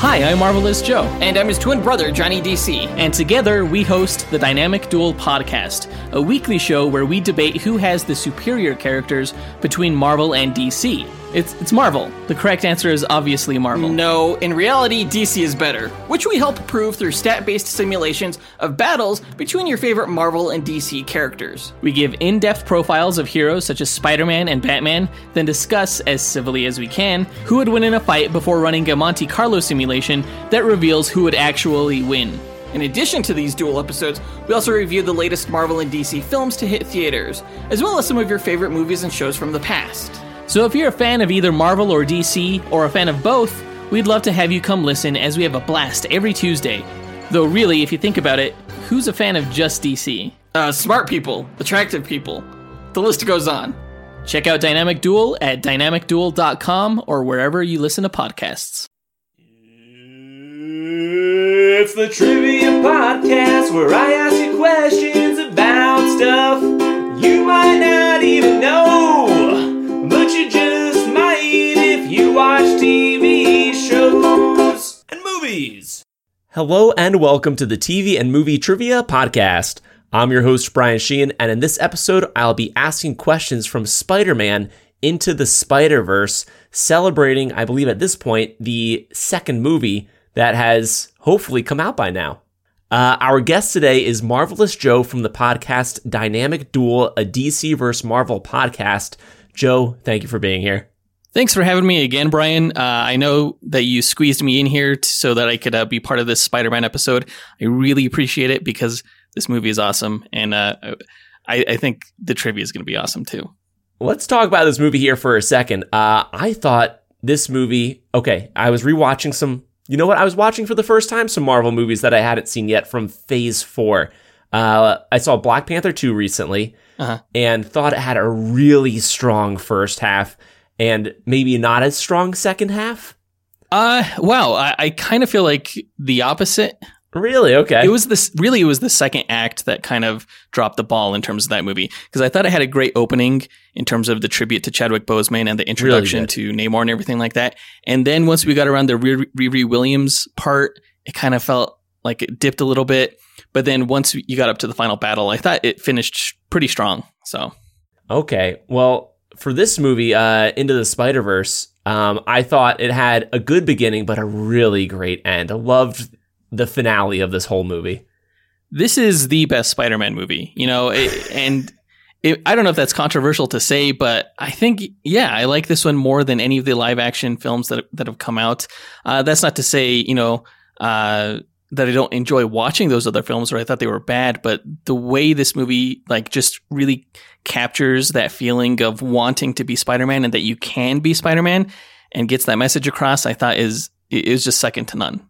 Hi, I'm Marvelous Joe. And I'm his twin brother, Johnny DC. And together we host the Dynamic Duel Podcast, a weekly show where we debate who has the superior characters between Marvel and DC. It's, it's Marvel. The correct answer is obviously Marvel. No, in reality, DC is better, which we help prove through stat based simulations of battles between your favorite Marvel and DC characters. We give in depth profiles of heroes such as Spider Man and Batman, then discuss, as civilly as we can, who would win in a fight before running a Monte Carlo simulation that reveals who would actually win. In addition to these duel episodes, we also review the latest Marvel and DC films to hit theaters, as well as some of your favorite movies and shows from the past. So if you're a fan of either Marvel or DC, or a fan of both, we'd love to have you come listen as we have a blast every Tuesday. Though, really, if you think about it, who's a fan of just DC? Uh, smart people, attractive people. The list goes on. Check out Dynamic Duel at dynamicduel.com or wherever you listen to podcasts. It's the Trivia Podcast where I ask you questions about stuff you might not even know, watch TV shows and movies. Hello and welcome to the TV and Movie Trivia Podcast. I'm your host, Brian Sheehan, and in this episode, I'll be asking questions from Spider Man into the Spider Verse, celebrating, I believe at this point, the second movie that has hopefully come out by now. Uh, our guest today is Marvelous Joe from the podcast Dynamic Duel, a DC vs. Marvel podcast. Joe, thank you for being here. Thanks for having me again, Brian. Uh, I know that you squeezed me in here t- so that I could uh, be part of this Spider Man episode. I really appreciate it because this movie is awesome, and uh, I, I, think the trivia is going to be awesome too. Let's talk about this movie here for a second. Uh, I thought this movie, okay, I was rewatching some you know what? I was watching for the first time some Marvel movies that I hadn't seen yet from Phase 4. Uh, I saw Black Panther 2 recently uh-huh. and thought it had a really strong first half and maybe not as strong second half. Uh, wow. I, I kind of feel like the opposite. Really? Okay. It was this really it was the second act that kind of dropped the ball in terms of that movie because I thought it had a great opening in terms of the tribute to Chadwick Boseman and the introduction really to Namor and everything like that. And then once we got around the Riri Williams part, it kind of felt like it dipped a little bit. But then once you got up to the final battle, I thought it finished pretty strong. So, okay. Well, for this movie, uh, Into the Spider Verse, um, I thought it had a good beginning, but a really great end. I loved the finale of this whole movie. This is the best Spider-Man movie, you know, it, and it, I don't know if that's controversial to say, but I think yeah, I like this one more than any of the live-action films that that have come out. Uh, that's not to say you know uh, that I don't enjoy watching those other films or I thought they were bad, but the way this movie like just really captures that feeling of wanting to be Spider-Man and that you can be Spider-Man and gets that message across, I thought is is just second to none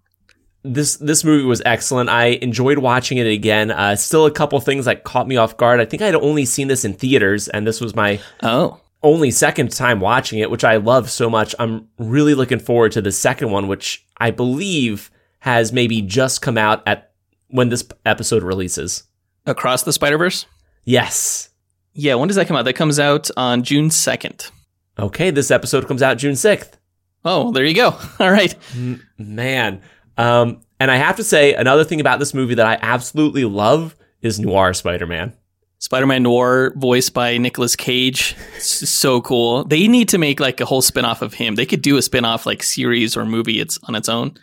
this this movie was excellent. I enjoyed watching it again. Uh, still a couple things that caught me off guard. I think I'd only seen this in theaters, and this was my oh only second time watching it, which I love so much. I'm really looking forward to the second one, which I believe has maybe just come out at when this episode releases. Across the Spider Verse. Yes. Yeah. When does that come out? That comes out on June second. Okay, this episode comes out June sixth. Oh, there you go. All right. M- man. Um, and I have to say, another thing about this movie that I absolutely love is Noir Spider Man. Spider Man Noir, voiced by Nicolas Cage. so cool. They need to make like a whole spin off of him. They could do a spin off like series or movie it's on its own.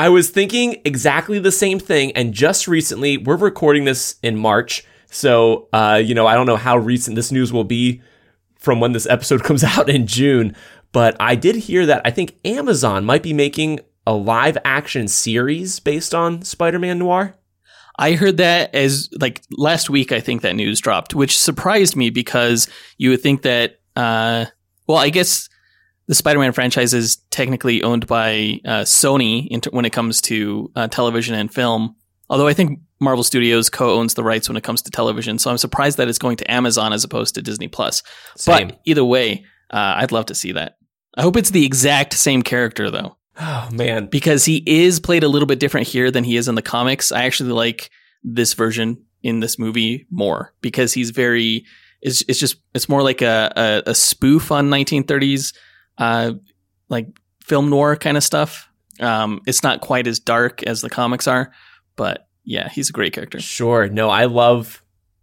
I was thinking exactly the same thing. And just recently, we're recording this in March. So, uh, you know, I don't know how recent this news will be from when this episode comes out in June. But I did hear that I think Amazon might be making a live action series based on Spider-Man Noir? I heard that as like last week. I think that news dropped, which surprised me because you would think that. Uh, well, I guess the Spider-Man franchise is technically owned by uh, Sony when it comes to uh, television and film. Although I think Marvel Studios co-owns the rights when it comes to television, so I'm surprised that it's going to Amazon as opposed to Disney Plus. But either way, uh, I'd love to see that. I hope it's the exact same character though. Oh man, because he is played a little bit different here than he is in the comics. I actually like this version in this movie more because he's very. It's it's just it's more like a a, a spoof on 1930s, uh, like film noir kind of stuff. Um, it's not quite as dark as the comics are, but yeah, he's a great character. Sure. No, I love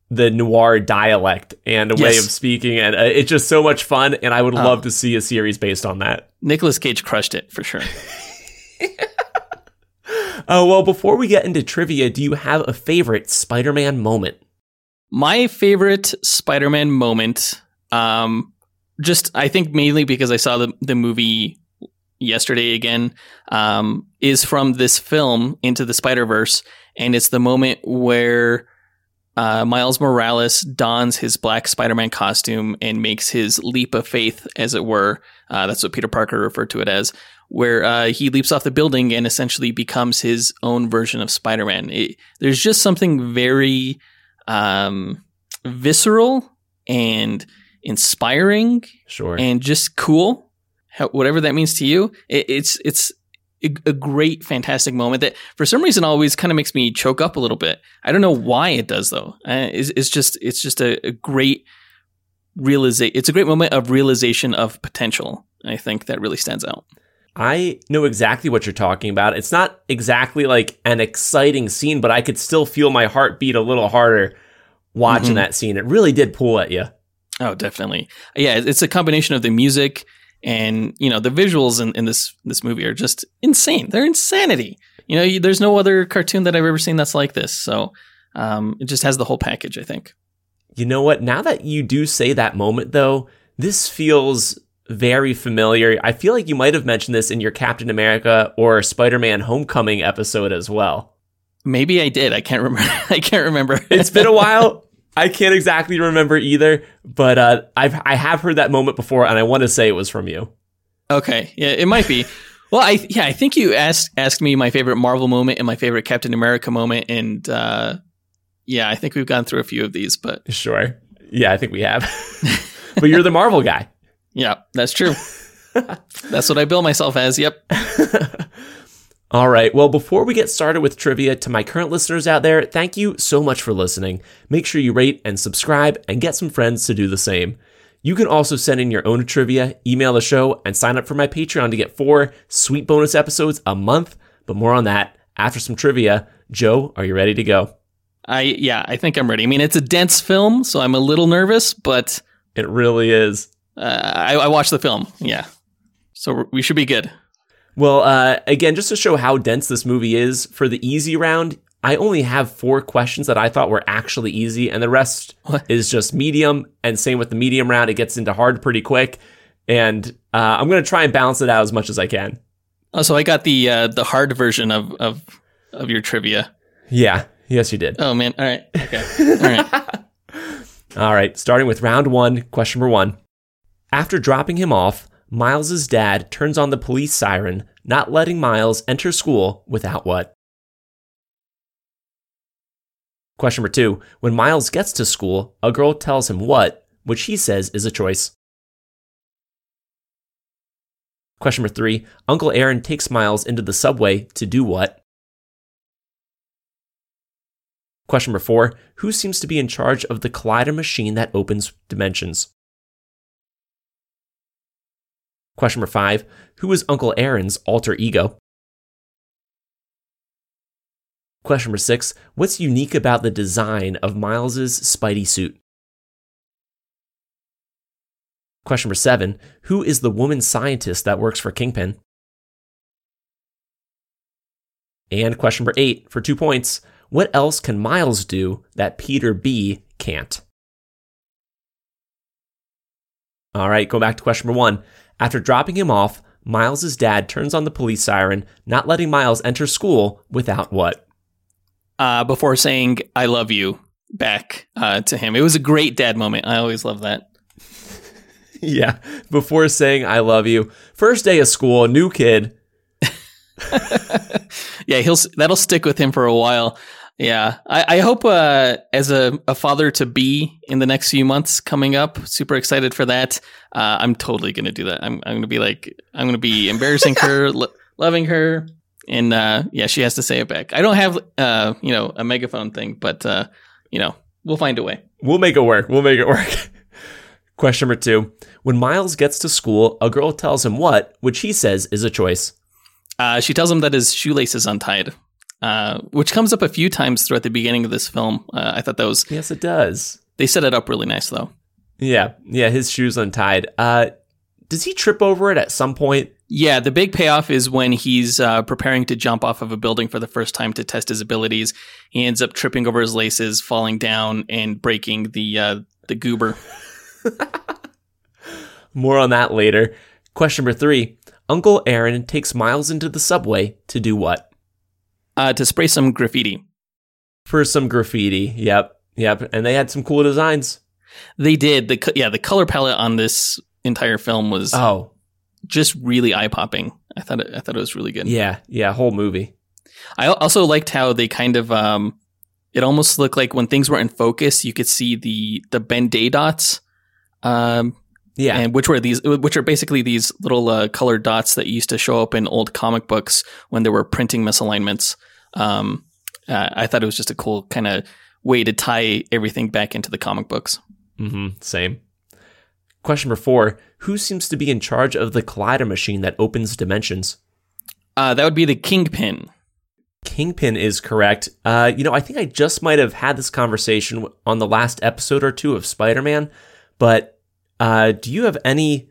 the noir dialect and a way of speaking, and uh, it's just so much fun. And I would Oh. love to see a series based on that. Nicolas Cage crushed it for sure. Oh well, before we get into trivia, do you have a favorite Spider-Man moment? My favorite Spider-Man moment, um, just I think mainly because I saw the the movie yesterday again, um, is from this film Into the Spider Verse, and it's the moment where uh, Miles Morales dons his black Spider-Man costume and makes his leap of faith, as it were. Uh, that's what Peter Parker referred to it as, where uh, he leaps off the building and essentially becomes his own version of Spider-Man. There's just something very um, visceral and inspiring Sure. and just cool, how, whatever that means to you. It, it's it's a, great, fantastic moment that for some reason always kind of makes me choke up a little bit. I don't know why it does though. Uh, it's, it's just it's just a, a great realization. It's a great moment of realization of potential. I think that really stands out. I know exactly what you're talking about. It's not exactly like an exciting scene, but I could still feel my heart beat a little harder watching Mhm. that scene. It really did pull at you. Oh, definitely. Yeah, it's a combination of the music and you know the visuals in, in this this movie are just insane. They're insanity. You know, you, there's no other cartoon that I've ever seen that's like this. So um, it just has the whole package. I think. You know what? Now that you do say that moment, though, this feels very familiar. I feel like you might have mentioned this in your Captain America or Spider Man Homecoming episode as well. Maybe I did. I can't remember. I can't remember. It's been a while. I can't exactly remember either, but uh, I've I have heard that moment before, and I want to say it was from you. okay. Yeah, it might be. Well, I yeah, I think you asked asked me my favorite Marvel moment and my favorite Captain America moment, and uh, yeah, I think we've gone through a few of these, but Sure. Yeah, I think we have. but you're the Marvel guy. yeah, that's true. that's what I bill myself as. Yep. All right. Well, before we get started with trivia, to my current listeners out there, thank you so much for listening. Make sure you rate and subscribe and get some friends to do the same. You can also send in your own trivia, email the show, and sign up for my Patreon to get four sweet bonus episodes a month. But more on that after some trivia. Joe, are you ready to go? I yeah, I think I'm ready. I mean, it's a dense film, so I'm a little nervous, but It really is. uh, I, I watched the film. Yeah, so we should be good. Well, uh, again, just to show how dense this movie is, for the easy round, I only have four questions that I thought were actually easy, and the rest What? is just medium. And same with the medium round, it gets into hard pretty quick. And uh, I'm going to try and balance it out as much as I can. Oh, so I got the uh, the hard version of of of your trivia. Yeah, yes, you did. Oh man, all right, okay, all right. All right, starting with round one, question number one. After dropping him off, Miles's dad turns on the police siren, not letting Miles enter school without what? Question number two. When Miles gets to school, a girl tells him what, which he says is a choice. Question number three. Uncle Aaron takes Miles into the subway to do what? Question number four Who seems to be in charge of the collider machine that opens dimensions? Question number five Who is Uncle Aaron's alter ego? Question number six What's unique about the design of Miles's Spidey suit? Question number seven Who is the woman scientist that works for Kingpin? And question number eight for two points What else can Miles do that Peter B can't? All right, go back to question number one. After dropping him off, Miles's dad turns on the police siren, not letting Miles enter school without what? Uh, before saying "I love you" back uh, to him, it was a great dad moment. I always love that. Yeah, before saying I love you. First day of school, new kid. yeah, he'll that'll stick with him for a while. Yeah, I, I hope uh, as a, a father to be in the next few months coming up, super excited for that. Uh, I'm totally gonna do that. I'm I'm gonna be like I'm gonna be embarrassing her, lo- loving her, and uh, yeah, she has to say it back. I don't have uh, you know a megaphone thing, but uh, you know we'll find a way. We'll make it work. We'll make it work. Question number two. When Miles gets to school, a girl tells him what, which he says is a choice. Uh, she tells him that his shoelace is untied, uh, which comes up a few times throughout the beginning of this film. Uh, I thought that was Yes, it does. they set it up really nice though. Yeah, yeah, his shoes untied. Uh, does he trip over it at some point? Yeah, the big payoff is when he's uh, preparing to jump off of a building for the first time to test his abilities. He ends up tripping over his laces, falling down, and breaking the uh, the goober. More on that later. Question number three Uncle Aaron takes Miles into the subway to do what? Uh, to spray some graffiti. For some graffiti. Yep, yep. And they had some cool designs. They did the yeah the color palette on this entire film was Oh, just really eye popping. I thought it, I thought it was really good. yeah, yeah, whole movie. I also liked how they kind of um, it almost looked like when things were in focus, you could see the the Ben Day dots, um, Yeah, and which were these, which are basically these little uh, colored dots that used to show up in old comic books when there were printing misalignments. Um, uh, I thought it was just a cool kind of way to tie everything back into the comic books. mm-hmm, same. Question number four Who seems to be in charge of the collider machine that opens dimensions? Uh, that would be the Kingpin. Kingpin is correct. Uh, you know, I think I just might have had this conversation on the last episode or two of Spider Man, but uh, do you have any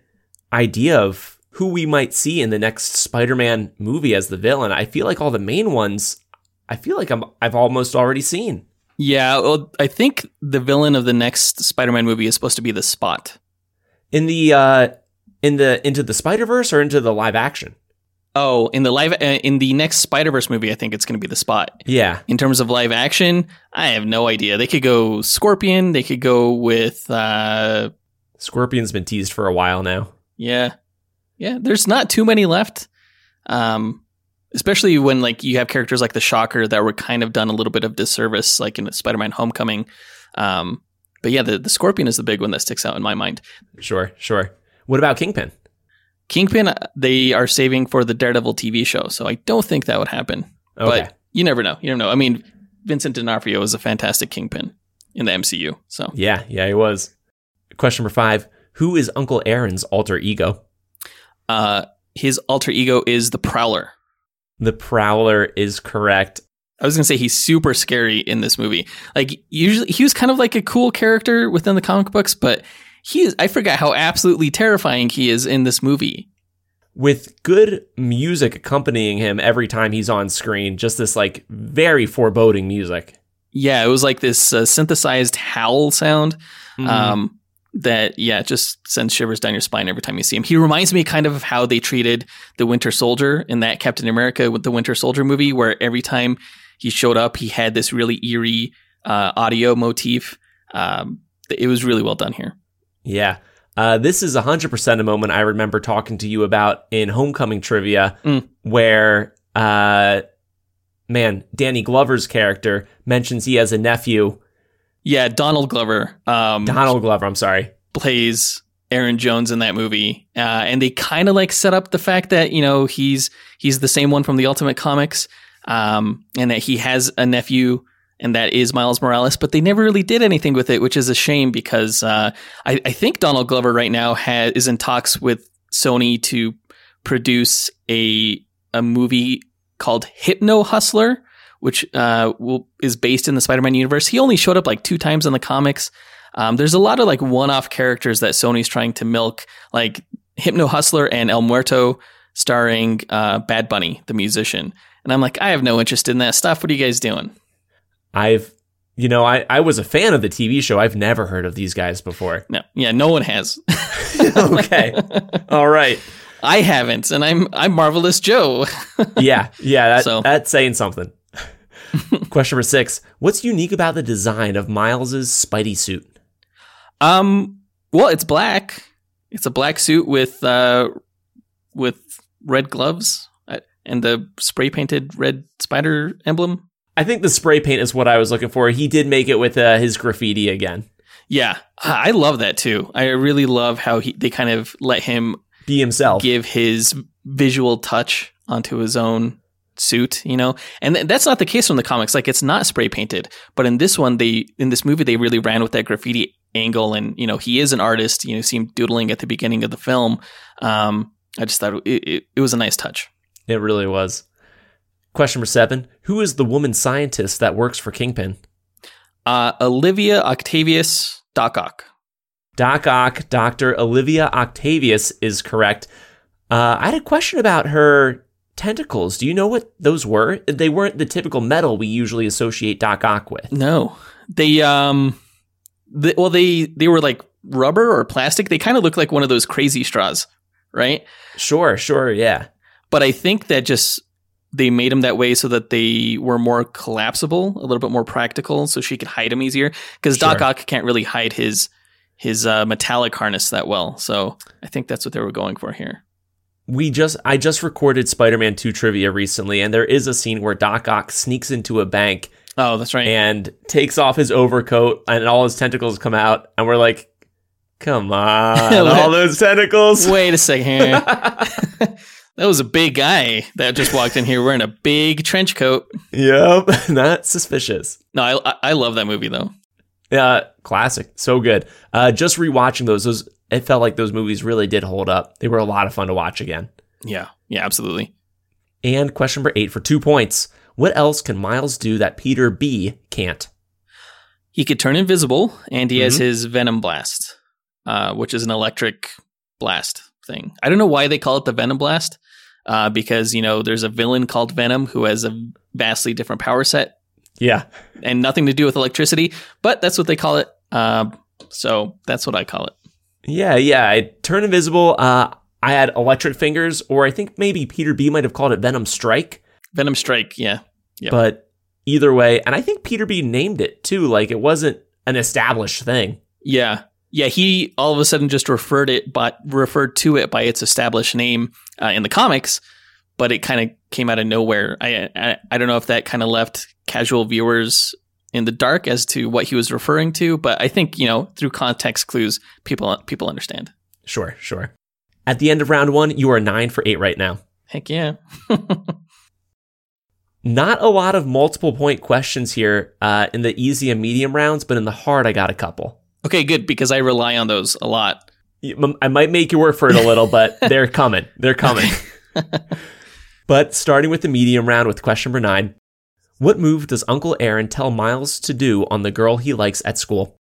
idea of who we might see in the next Spider Man movie as the villain? I feel like all the main ones, I feel like I'm, I've almost already seen. Yeah, well, I think the villain of the next Spider-Man movie is supposed to be the Spot. In the uh, in the into the Spider Verse or into the live action? Oh, in the live uh, in the next Spider Verse movie, I think it's going to be the Spot. Yeah, In terms of live action, I have no idea. They could go Scorpion. They could go with uh, Scorpion's been teased for a while now. yeah, yeah. There's not too many left. Um, especially when like you have characters like the Shocker that were kind of done a little bit of disservice, like in Spider-Man: Homecoming. Um, but yeah, the the Scorpion is the big one that sticks out in my mind. Sure, sure. What about Kingpin? Kingpin, they are saving for the Daredevil TV show, so I don't think that would happen. Okay. But you never know. You never know. I mean, Vincent D'Onofrio is a fantastic Kingpin in the MCU. So Yeah, yeah, he was. Question number five Who is Uncle Aaron's alter ego? uh, his alter ego is the Prowler. The Prowler is correct. I was gonna say he's super scary in this movie. Like usually, he was kind of like a cool character within the comic books, but he is. I forgot how absolutely terrifying he is in this movie. With good music accompanying him every time he's on screen, just this like very foreboding music. Yeah, it was like this uh, synthesized howl sound. Mm-hmm. um, that yeah just sends shivers down your spine every time you see him. He reminds me kind of of how they treated the Winter Soldier in that Captain America with the Winter Soldier movie, where every time he showed up, he had this really eerie uh, audio motif. Um, it was really well done here. yeah. Uh, this is 100% a moment I remember talking to you about in Homecoming trivia, Mm. where, uh, man, Danny Glover's character mentions he has a nephew, Yeah, Donald Glover um, Donald Glover, I'm sorry. plays Aaron Jones in that movie, uh, and they kind of like set up the fact that you know he's he's the same one from the Ultimate Comics, um, and that he has a nephew, and that is Miles Morales. But they never really did anything with it, which is a shame because uh, I, I think Donald Glover right now has, is in talks with Sony to produce a a movie called Hypno Hustler, which uh, will, is based in the Spider-Man universe. He only showed up like two times in the comics. Um, there's a lot of like one-off characters that Sony's trying to milk, like Hypno Hustler and El Muerto, starring uh, Bad Bunny, the musician. And I'm like, I have no interest in that stuff. What are you guys doing? I've, you know, I, I was a fan of the TV show. I've never heard of these guys before. No, yeah, no one has. okay. All right. I haven't, and I'm I'm Marvelous Joe. Yeah. Yeah. That, So- That's saying something. Question number six What's unique about the design of Miles's Spidey suit? Um, well, it's black. It's a black suit with uh with red gloves uh, and the spray painted red spider emblem. I think the spray paint is what I was looking for. He did make it with uh, his graffiti again. Yeah, I I love that too. I really love how he they kind of let him Be himself. give his visual touch onto his own suit, you know. And th- that's not the case from the comics. Like it's not spray painted, but in this one, they in this movie they really ran with that graffiti angle, and you know he is an artist. You know, see him doodling at the beginning of the film. Um, I just thought it, it, it was a nice touch. It really was. Question number seven Who is the woman scientist that works for Kingpin? Uh, Olivia Octavius Doc Ock. Doc Ock, Dr. Olivia Octavius is correct. Uh, I had a question about her tentacles. Do you know what those were? They weren't the typical metal we usually associate Doc Ock with. No, they um, the, well they they were like rubber or plastic. They kind of look like one of those crazy straws, right? Sure, sure, yeah. But I think that just they made them that way so that they were more collapsible, a little bit more practical, so she could hide them easier. Because Doc Sure. Ock can't really hide his his uh, metallic harness that well. So I think that's what they were going for here. We just I just recorded Spider-Man 2 trivia recently and there is a scene where Doc Ock sneaks into a bank Oh, that's right. and takes off his overcoat and all his tentacles come out and we're like come on all those tentacles Wait a second that was a big guy that just walked in here wearing a big trench coat. yep not suspicious No, I, I- I love that movie though. yeah classic so good uh just rewatching those those it felt like those movies really did hold up they were a lot of fun to watch again Yeah, yeah, absolutely. and question number 8 for 2 points what else can Miles do that Peter B can't He could turn invisible, and he has his Venom Blast, uh, which is an electric blast thing. I don't know why they call it the Venom Blast, uh, because you know there's a villain called Venom who has a vastly different power set yeah and nothing to do with electricity, but that's what they call it. Uh, so that's what I call it. Yeah, yeah. I turn invisible. Uh, I had electric fingers, or I think maybe Peter B might have called it Venom Strike. Venom Strike. Yeah, Yep. But either way, and I think Peter B named it too. Like it wasn't an established thing. Yeah. Yeah, he all of a sudden just referred it, but referred to it by its established name uh, in the comics, but it kind of came out of nowhere. I, I I don't know if that kind of left casual viewers in the dark as to what he was referring to, but I think you know through context clues, people people understand. Sure, sure. At the end of round one, you are nine for eight right now. Heck yeah, Not a lot of multiple point questions here uh, in the easy and medium rounds, but in the hard, I got a couple. okay, good because I rely on those a lot. I might make you work for it a little, but they're coming. They're coming. but starting with the medium round with question number nine What move does Uncle Aaron tell Miles to do on the girl he likes at school?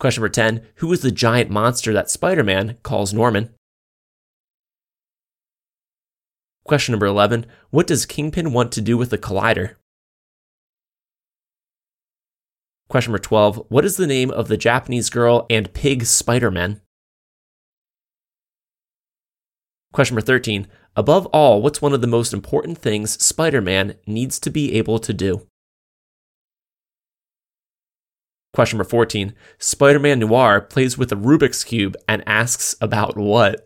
Question number 10 Who is the giant monster that Spider Man calls Norman? Question number 11 What does Kingpin want to do with the Collider? Question number 12 What is the name of the Japanese girl and pig Spider Man? Question number 13 Above all, what's one of the most important things Spider Man needs to be able to do? Question number 14 Spider Man Noir plays with a Rubik's Cube and asks about what?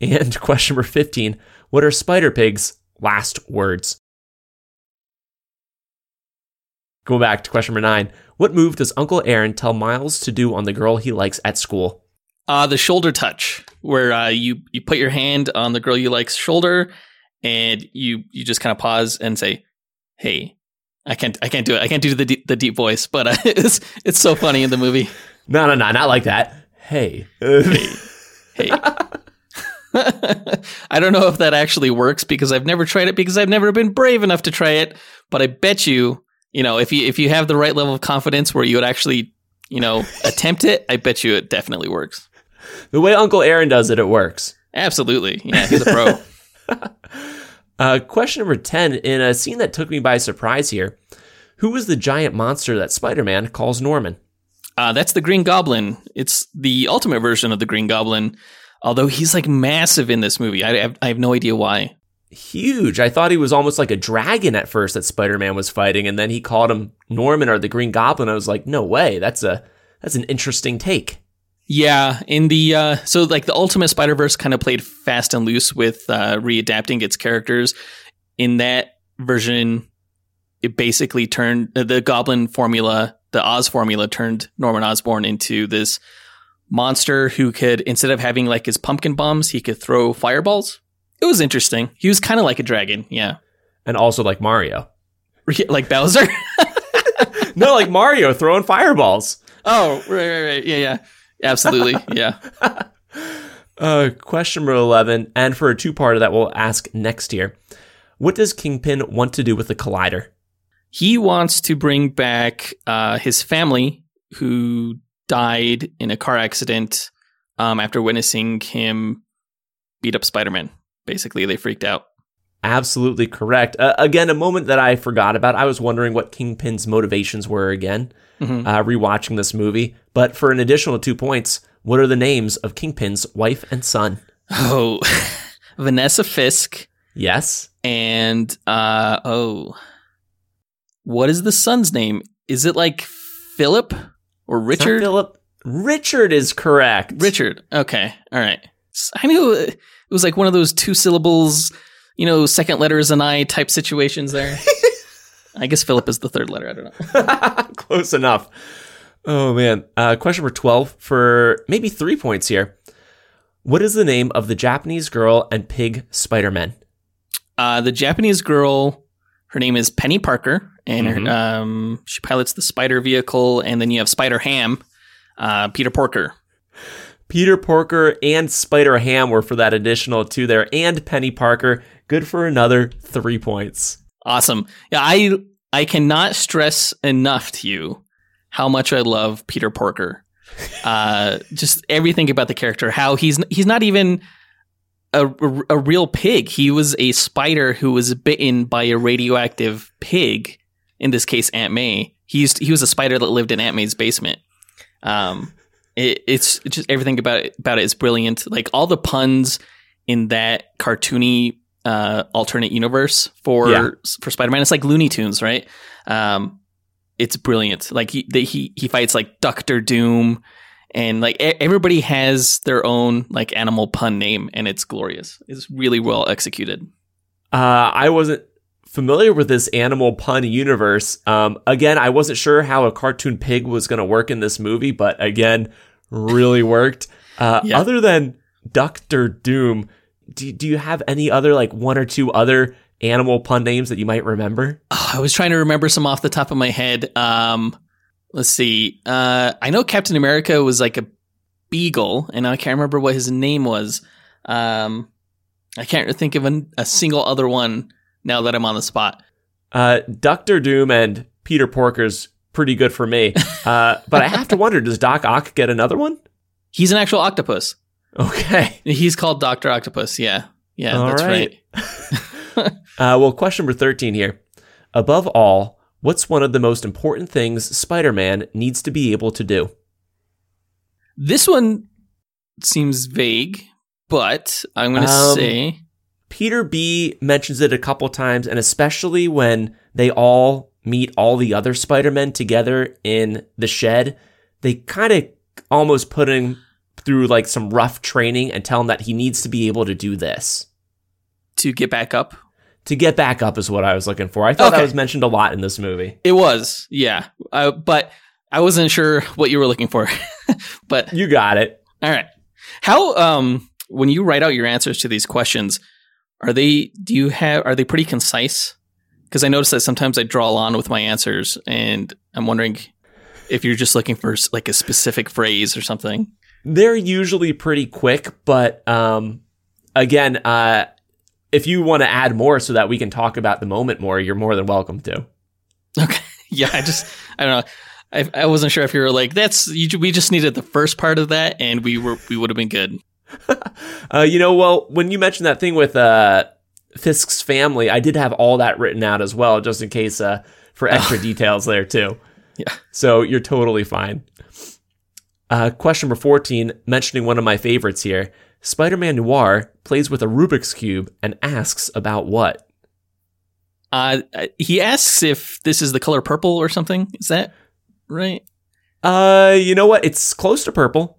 And question number 15 What are Spider Pig's last words? Go back to question number nine. What move does Uncle Aaron tell Miles to do on the girl he likes at school? Uh, the shoulder touch, where uh, you you put your hand on the girl you like's shoulder, and you you just kind of pause and say, "Hey, I can't I can't do it. I can't do the deep, the deep voice, but uh, it's it's so funny in the movie. No, no, no, not like that. Hey. Hey, I don't know if that actually works because I've never tried it because I've never been brave enough to try it. But I bet you, you know, if you if you have the right level of confidence where you would actually, you know, attempt it, I bet you it definitely works. The way Uncle Aaron does it, it works. Absolutely, yeah, he's a pro. Uh, question number 10 in a scene that took me by surprise here. Who was the giant monster that Spider Man calls Norman? Uh, that's the Green Goblin. It's the ultimate version of the Green Goblin, although he's like massive in this movie. I have, I have no idea why. Huge. I thought he was almost like a dragon at first that Spider Man was fighting, and then he called him Norman or the Green Goblin. I was like, no way. That's a that's an interesting take. Yeah, in the uh, so like the Ultimate Spider Verse kind of played fast and loose with uh, readapting its characters. In that version, it basically turned the Goblin formula, the Oz formula, turned Norman Osborn into this monster who could instead of having like his pumpkin bombs, he could throw fireballs. It was interesting. He was kind of like a dragon, yeah, And also like Mario. like Bowser. No, like Mario throwing fireballs. oh, right, right, right, yeah, yeah, absolutely, yeah. Uh, question number 11, and for a two parter that we'll ask next year. What does Kingpin want to do with the Collider? He wants to bring back uh, his family who died in a car accident um, after witnessing him beat up Spider Man. Basically, they freaked out. Absolutely correct. Uh, again, a moment that I forgot about. I was wondering what Kingpin's motivations were again, Mhm. uh, rewatching this movie. But for an additional two points, what are the names of Kingpin's wife and son? Oh, Vanessa Fisk Yes. and uh oh, what is the son's name? Is it like Philip or Richard? Philip. Richard is correct. Richard. Okay. All right. I knew it was like one of those two syllables, you know, second letter is an I type situations there. I guess Philip is the third letter. I don't know. Close enough. Oh man. Uh, question number twelve for maybe three points here. What is the name of the Japanese girl and pig Spider Man? Uh, the Japanese girl, her name is Peni Parker, and Mhm. her, um, she pilots the Spider vehicle. And then you have Spider Ham, uh, Peter Porker. Peter Porker and Spider Ham were for that additional two there, and Peni Parker. Good for another three points. Awesome. Yeah, I I cannot stress enough to you how much I love Peter Porker. Uh, just everything about the character. How he's he's not even a, a, real pig. He was a spider who was bitten by a radioactive pig. In this case, Aunt May. He he was a spider that lived in Aunt May's basement. Um, it, it's it's just everything about it, about it is brilliant. Like all the puns in that cartoony uh, alternate universe for Yeah. for Spider Man. It's like Looney Tunes, right? Um, it's brilliant. Like he they, he he fights like Doctor Doom, and like everybody has their own like animal pun name, and it's glorious. It's really well executed. Uh, I wasn't familiar with this animal pun universe. Um, again, I wasn't sure how a cartoon pig was going to work in this movie, but again, really worked. Uh, Yeah. Other than Doctor Doom, do, do you have any other like one or two other animal pun names that you might remember? Oh, I was trying to remember some off the top of my head. Um, let's see. Uh, I know Captain America was like a beagle, and I can't remember what his name was. Um, I can't think of an, a single other one now that I'm on the spot. Uh, Doctor Doom and Peter Porker's pretty good for me. Uh, but I have to wonder, does Doc Ock get another one? He's an actual octopus. Okay. He's called Doctor Octopus. Yeah, yeah, All that's right. right. Uh, well, question number 13 here. Above all, what's one of the most important things Spider Man needs to be able to do? This one seems vague, but I'm going to Um, say Peter B mentions it a couple times, and especially when they all meet all the other Spider Men together in the shed, they kind of almost put him through like some rough training and tell him that he needs to be able to do this. to get back up. To get back up is what I was looking for. I thought that was mentioned a lot in this movie. It was, yeah, uh, but I wasn't sure what you were looking for. but You got it. all right, how um when you write out your answers to these questions, are they do you have are they pretty concise? Because I noticed that sometimes I draw on with my answers, and I'm wondering if you're just looking for like a specific phrase or something. They're usually pretty quick, but um, again, uh, if you want to add more so that we can talk about the moment more, you're more than welcome to. Okay. Yeah, I just I don't know. I, I wasn't sure if you were like that's you, we just needed the first part of that and we were we would have been good. Uh, you know, well, when you mentioned that thing with uh, Fisk's family, I did have all that written out as well, just in case uh, for extra details there too. Yeah. So you're totally fine. Uh, question number 14, mentioning one of my favorites here. Spider Man Noir plays with a Rubik's Cube and asks about what? Uh, he asks if this is the color purple or something. Is that right? Uh, you know what? It's close to purple.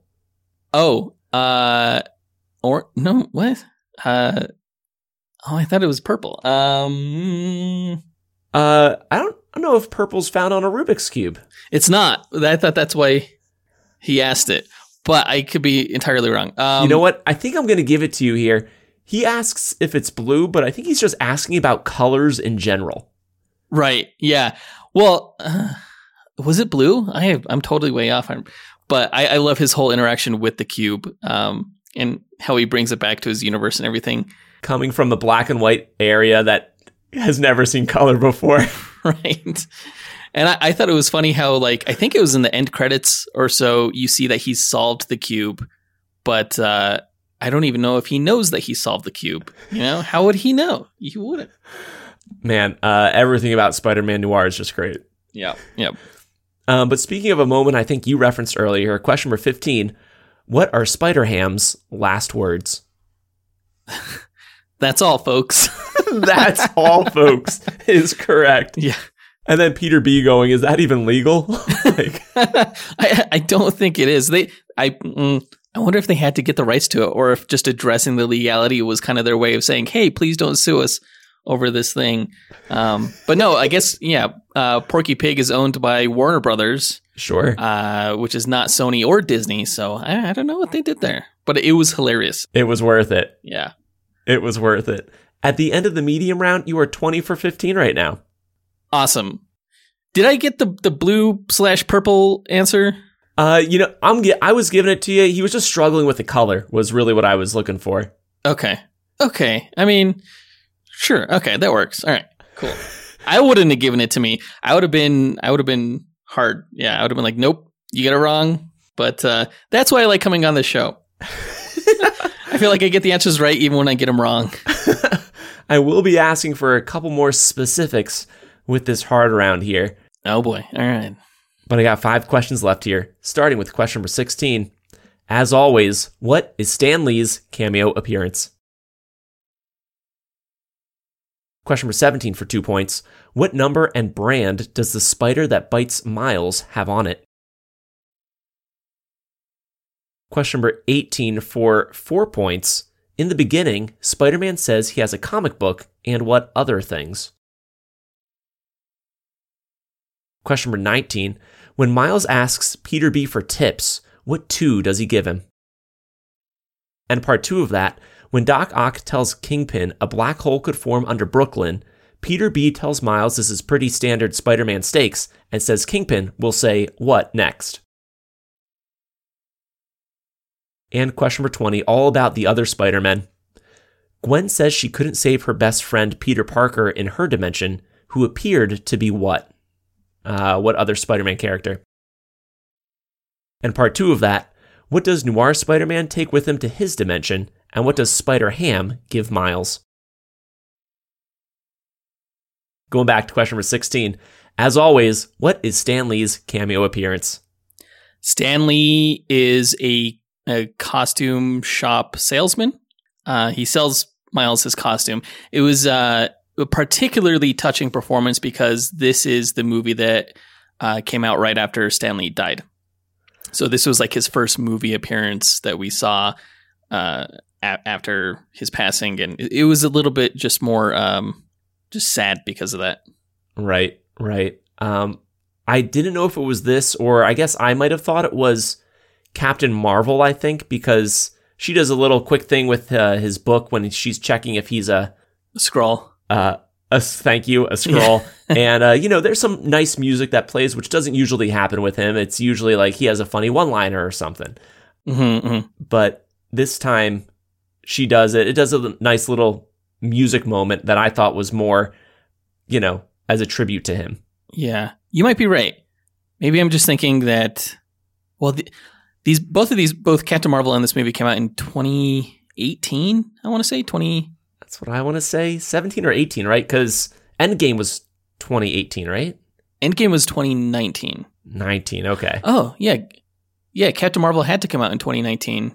Oh, uh, or no, what? Uh, oh, I thought it was purple. Um, Uh, I don't, I don't know if purple's found on a Rubik's Cube. it's not. I thought that's why he asked it, but I could be entirely wrong. Um, you know what? I think I'm going to give it to you here. He asks if it's blue, but I think he's just asking about colors in general. Right. Yeah. Well, uh, was it blue? I I'm totally way off. I'm, but I, I love his whole interaction with the cube. Um, and how he brings it back to his universe and everything. Coming from the black and white area that has never seen color before. right. And I, I, thought it was funny how, like, I think it was in the end credits or so, you see that he's solved the cube, but uh, I don't even know if he knows that he solved the cube. You know, how would he know? He wouldn't. Man, uh, everything about Spider Man Noir is just great. Yeah. Yep. Um, but speaking of a moment I think you referenced earlier, question number 15 What are Spider Ham's last words? That's all, folks. That's all, folks, is correct. Yeah. And then Peter B going, is that even legal? like, I, I don't think it is. They, I, mm, I wonder if they had to get the rights to it, or if just addressing the legality was kind of their way of saying, "Hey, please don't sue us over this thing." Um, but no, I guess yeah. Uh, Porky Pig is owned by Warner Brothers, sure, uh, which is not Sony or Disney. So I, I don't know what they did there, but it was hilarious. It was worth it. Yeah, it was worth it. At the end of the medium round, you are twenty for fifteen right now. Awesome. Did I get the the blue slash purple answer? Uh, you know, I'm I was giving it to you. He was just struggling with the color. Was really what I was looking for. Okay. Okay. I mean, sure. Okay, that works. All right. Cool. I wouldn't have given it to me. I would have been. I would have been hard. Yeah. I would have been like, nope, you get it wrong. But uh, that's why I like coming on this show. I feel like I get the answers right even when I get them wrong. I will be asking for a couple more specifics with this hard round here. Oh boy. All right. But I got five questions left here, starting with question number 16. As always, what is Stan Lee's cameo appearance? Question number 17 for two points. What number and brand does the spider that bites Miles have on it? Question number 18 for four points. In the beginning, Spider Man says he has a comic book and what other things? Question number 19. When Miles asks Peter B for tips, what two does he give him? And part two of that, when Doc Ock tells Kingpin a black hole could form under Brooklyn, Peter B tells Miles this is pretty standard Spider Man stakes and says Kingpin will say, What next? And question number 20, all about the other Spider Men. Gwen says she couldn't save her best friend Peter Parker in her dimension, who appeared to be what? Uh, what other Spider Man character. And part two of that, what does Noir Spider Man take with him to his dimension, and what does Spider Ham give Miles? Going back to question number 16, as always, what is Stan Lee's cameo appearance? Stan Lee is a, a costume shop salesman. Uh, he sells Miles his costume. It was uh, particularly touching performance because this is the movie that uh, came out right after Stan Lee died. So this was like his first movie appearance that we saw uh, a- after his passing, and it, was a little bit just more um, just sad because of that. Right, right. Um, I didn't know if it was this, or I guess I might have thought it was Captain Marvel. I think because she does a little quick thing with uh, his book when she's checking if he's a Skrull uh, a thank you, a Skrull, and uh, you know, there's some nice music that plays, which doesn't usually happen with him. It's usually like he has a funny one-liner or something. Mm-hmm, mm-hmm. But this time, she does it. It does a nice little music moment that I thought was more, you know, as a tribute to him. Yeah, you might be right. Maybe I'm just thinking that. Well, the, these both of these, both Captain Marvel and this movie came out in 2018. I want to say 20. That's what I want to say. 17 or 18, right? Because Endgame was 2018, right? Endgame was 2019. 19, okay. Oh, yeah. Yeah, Captain Marvel had to come out in 2019.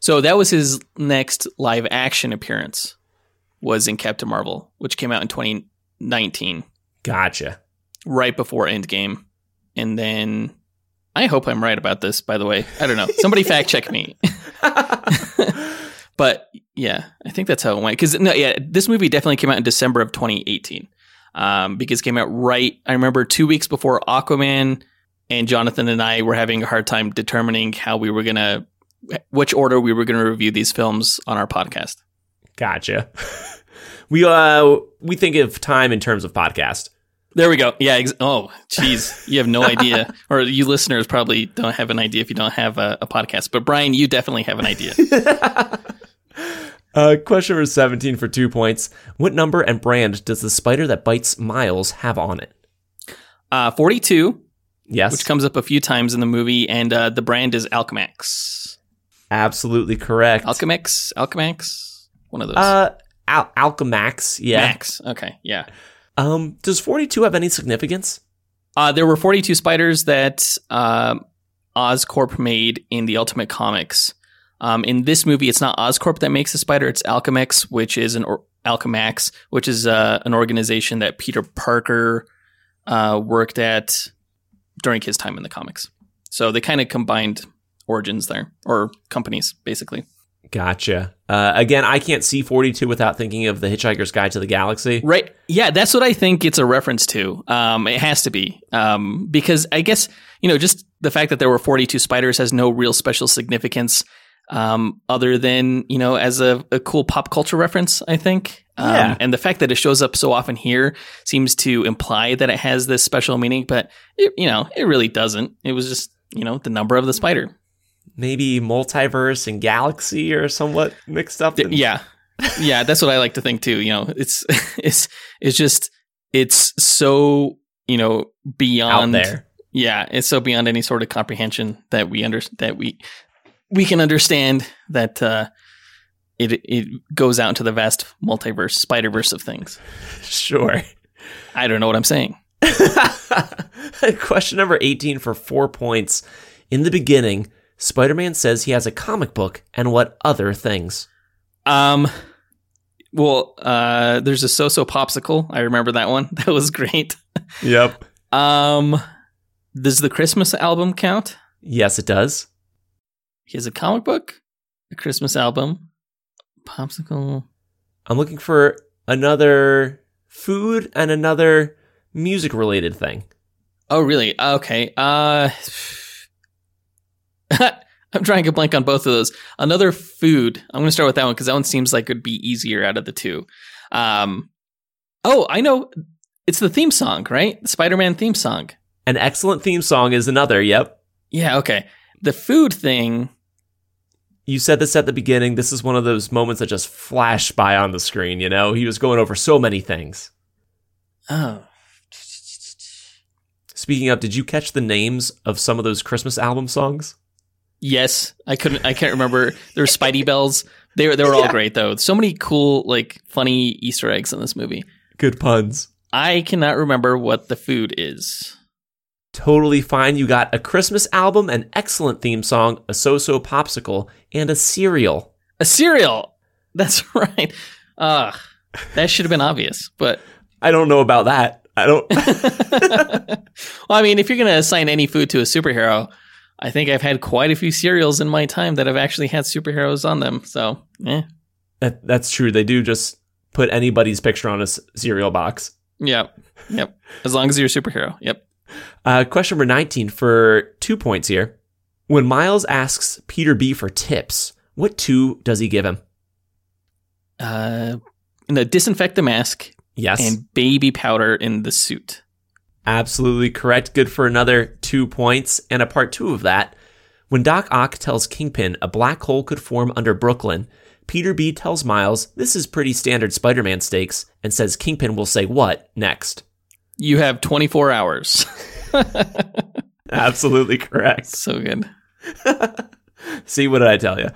So that was his next live action appearance was in Captain Marvel, which came out in 2019. Gotcha. Right before Endgame. And then I hope I'm right about this, by the way. I don't know. Somebody fact check me. But yeah, I think that's how it went. Because no, yeah, this movie definitely came out in December of 2018. Um, because it came out right. I remember two weeks before Aquaman, and Jonathan and I were having a hard time determining how we were gonna, which order we were gonna review these films on our podcast. Gotcha. we uh we think of time in terms of podcast. There we go. Yeah. Ex- oh, jeez. You have no idea, or you listeners probably don't have an idea if you don't have a, a podcast. But Brian, you definitely have an idea. Uh, question number 17 for two points. What number and brand does the spider that bites Miles have on it? Uh, Forty-two, Yes. which comes up a few times in the movie, and uh, the brand is Alchemax. Absolutely correct. Alchemax, Alchemax, one of those. uh, Al- Alchemax. Yeah. Max. Okay. Yeah. Um, does 42 have any significance? Uh, there were 42 spiders that um, Oscorp made in the Ultimate Comics. Um, in this movie, it's not Oscorp that makes the spider; it's Alchemex, which is an or- Alchemax, which is uh, an organization that Peter Parker uh, worked at during his time in the comics. So they kind of combined origins there, or companies, basically. Gotcha. Uh, again, I can't see 42 without thinking of the Hitchhiker's Guide to the Galaxy. Right. Yeah, that's what I think it's a reference to. Um, it has to be. Um, because I guess, you know, just the fact that there were 42 spiders has no real special significance um, other than, you know, as a, a cool pop culture reference, I think. Um, Yeah. And the fact that it shows up so often here seems to imply that it has this special meaning, but, it, you know, it really doesn't. It was just, you know, the number of the spider. Maybe multiverse and galaxy are somewhat mixed up. in- Yeah. Yeah, that's what I like to think too. You know, it's it's it's just it's so, you know, out beyond there. Yeah, it's so beyond any sort of comprehension that we under that we we can understand that uh it it goes out into the vast multiverse, spider-verse of things. Sure. I don't know what I'm saying. Question number 18 for four points. In the beginning, Spider Man says he has a comic book and what other things? Um well, uh there's a so-so popsicle. I remember that one. That was great. Yep. Um does the Christmas album count? Yes, it does. He has a comic book, a Christmas album, popsicle. I'm looking for another food and another music related thing. Oh, really? Okay. Uh, I'm trying to blank on both of those. Another food. I'm going to start with that one because that one seems like it would be easier out of the two. Um, oh, I know. It's the theme song, right? Spider-Man theme song. An excellent theme song is another. Yep. Yeah. Okay. The food thing. You said this at the beginning. This is one of those moments that just flash by on the screen, you know? He was going over so many things. Oh, Speaking of, did you catch the names of some of those Christmas album songs? yes. I couldn't. I can't remember. There were Spidey bells. They were. They were all Yeah. great though. So many cool, like, funny Easter eggs in this movie. Good puns. I cannot remember what the food is. Totally fine. You got a Christmas album, an excellent theme song, a so so popsicle, and a cereal. A cereal. That's right. Uh, that should have been obvious. But I don't know about that. I don't. well, I mean, if you're going to assign any food to a superhero, I think I've had quite a few cereals in my time that have actually had superheroes on them. So, eh. that, that's true. They do just put anybody's picture on a cereal box. Yep. Yep. As long as you're a superhero. Yep. Uh, question number 19 for two points here. When Miles asks Peter B for tips, what two does he give him? Uh, no, disinfect the mask Yes. and baby powder in the suit. Absolutely correct. Good for another two points. And a part two of that. When Doc Ock tells Kingpin a black hole could form under Brooklyn, Peter B tells Miles this is pretty standard Spider Man stakes and says Kingpin will say what next? You have 24 hours. Absolutely correct. so good. See, what did I tell you?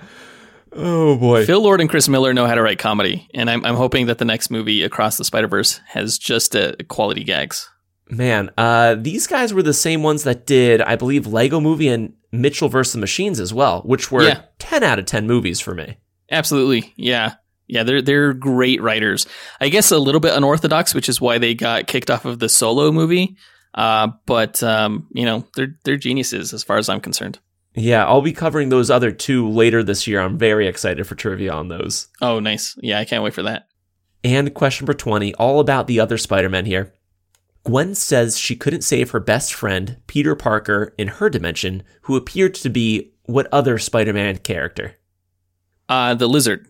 Oh boy. Phil Lord and Chris Miller know how to write comedy, and I'm, I'm hoping that the next movie, Across the Spider Verse, has just uh, quality gags. Man, uh, these guys were the same ones that did, I believe, Lego Movie and Mitchell versus the Machines as well, which were Yeah. 10 out of 10 movies for me. Absolutely, yeah, yeah. They're they're great writers. I guess a little bit unorthodox, which is why they got kicked off of the Solo movie. Uh, but um, you know, they're they're geniuses as far as I'm concerned. Yeah, I'll be covering those other two later this year. I'm very excited for trivia on those. Oh, nice. Yeah, I can't wait for that. And question number 20, all about the other Spider Man here. Gwen says she couldn't save her best friend, Peter Parker, in her dimension, who appeared to be what other Spider Man character? Uh, the lizard.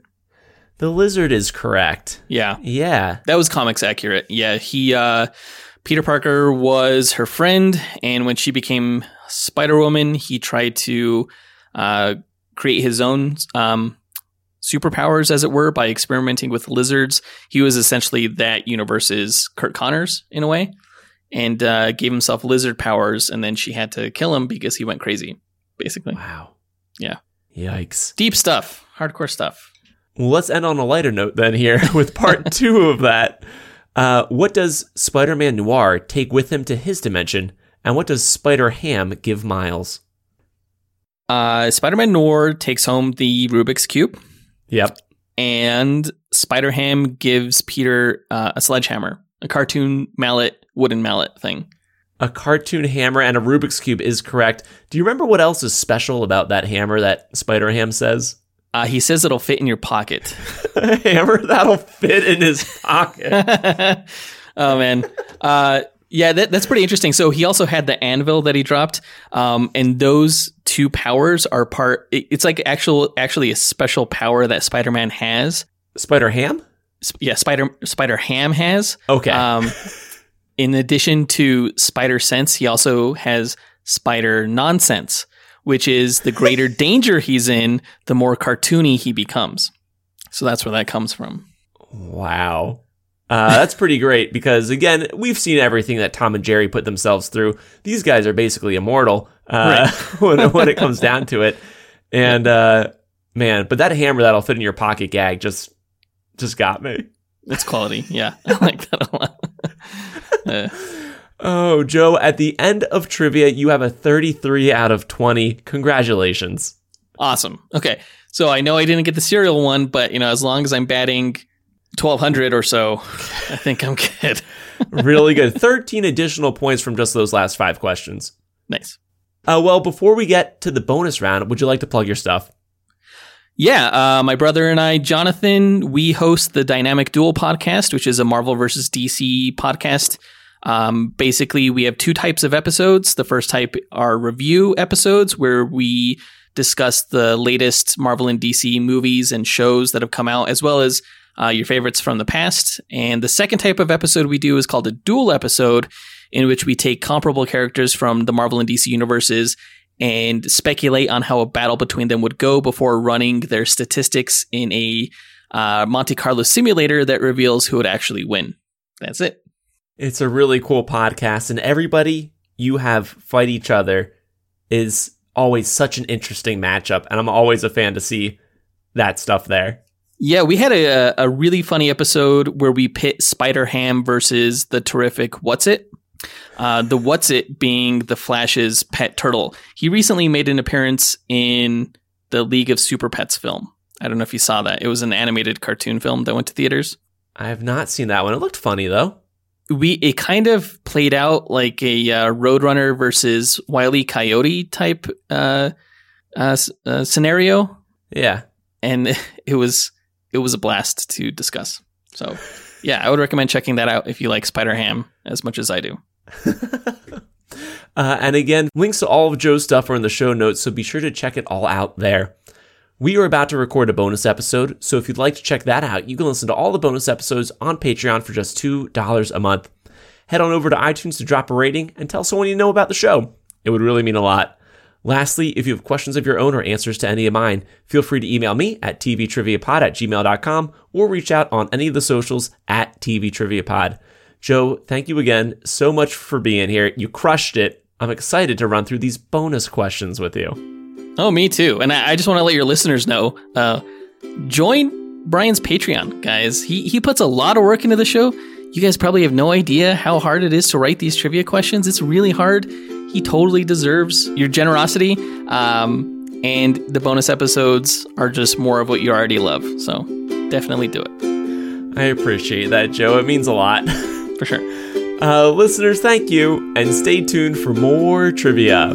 The lizard is correct. Yeah, Yeah. that was comics accurate. Yeah, he uh, Peter Parker was her friend, and when she became Spider Woman, he tried to uh, create his own um, superpowers, as it were, by experimenting with lizards. He was essentially that universe's Curt Connors in a way, and uh, gave himself lizard powers. And then she had to kill him because he went crazy, basically. Wow. Yeah. Yikes. Deep stuff, hardcore stuff. Well, let's end on a lighter note then here with part two of that. Uh, what does Spider Man Noir take with him to his dimension? And what does Spider Ham give Miles? Uh, Spider Man Noir takes home the Rubik's Cube, Yep. and Spider Ham gives Peter uh, a sledgehammer, a cartoon mallet, wooden mallet thing. A cartoon hammer and a Rubik's Cube is correct. Do you remember what else is special about that hammer that Spider Ham says? Uh, he says it'll fit in your pocket. Hammer that'll fit in his pocket. oh man, uh, yeah, that, that's pretty interesting. So he also had the anvil that he dropped, um, and those two powers are part. it- it's like actual, actually a special power that Spider Man has. Spider Ham? Sp- Yeah, Spider Spider Ham has. Okay. Um, in addition to Spider Sense, he also has Spider Nonsense, which is the greater danger he's in, the more cartoony he becomes. So that's where that comes from. Wow. Uh, that's pretty great because, again, we've seen everything that Tom and Jerry put themselves through. These guys are basically immortal uh, when, when it comes down to it. And, uh, man, but that hammer that'll fit in your pocket gag just just got me. It's quality. Yeah, I like that a lot. Oh, Joe, at the end of trivia, you have a 33 out of 20. Congratulations. awesome. Okay, so I know I didn't get the cereal one, but you know, as long as I'm batting twelve hundred or so, I think I'm good. Really good. 13 additional points from just those last five questions. nice. Uh, well, before we get to the bonus round, would you like to plug your stuff? Yeah, uh, my brother and I, Jonathan, we host the Dynamic Duel podcast, which is a Marvel versus DC podcast. Um, basically, we have two types of episodes. The first type are review episodes, where we discuss the latest Marvel and DC movies and shows that have come out, as well as uh, your favorites from the past. And the second type of episode we do is called a duel episode, in which we take comparable characters from the Marvel and DC universes and speculate on how a battle between them would go before running their statistics in a uh, Monte Carlo simulator that reveals who would actually win. That's it. It's a really cool podcast, and everybody you have fight each other is always such an interesting matchup, and I'm always a fan to see that stuff there. Yeah, we had a, a really funny episode where we pit Spider Ham versus the terrific Whatzit. Uh, the Whatzit being the Flash's pet turtle. He recently made an appearance in the League of Super Pets film. I don't know if you saw that. It was an animated cartoon film that went to theaters. I have not seen that one. It looked funny though. We it kind of played out like a uh, Roadrunner versus Wile E. Coyote type uh, uh, uh, scenario, Yeah. and it was it was a blast to discuss. So, yeah, I would recommend checking that out if you like Spider Ham as much as I do. Uh, and again, links to all of Joe's stuff are in the show notes, so be sure to check it all out there. We are about to record a bonus episode, so if you'd like to check that out, you can listen to all the bonus episodes on Patreon for just $2 a month. Head on over to iTunes to drop a rating and tell someone you know about the show. It would really mean a lot. Lastly, if you have questions of your own or answers to any of mine, feel free to email me at tvtriviapod at gmail.com or reach out on any of the socials at tvtriviapod. Joe, thank you again so much for being here. You crushed it. I'm excited to run through these bonus questions with you. Oh, me too. And I, I just want to let your listeners know, uh, join Brian's Patreon, guys. He he puts a lot of work into the show. You guys probably have no idea how hard it is to write these trivia questions. It's really hard. He totally deserves your generosity. Um, and the bonus episodes are just more of what you already love. So definitely do it I appreciate that, Joe. It means a lot. for sure. Uh, listeners, thank you, and stay tuned for more trivia.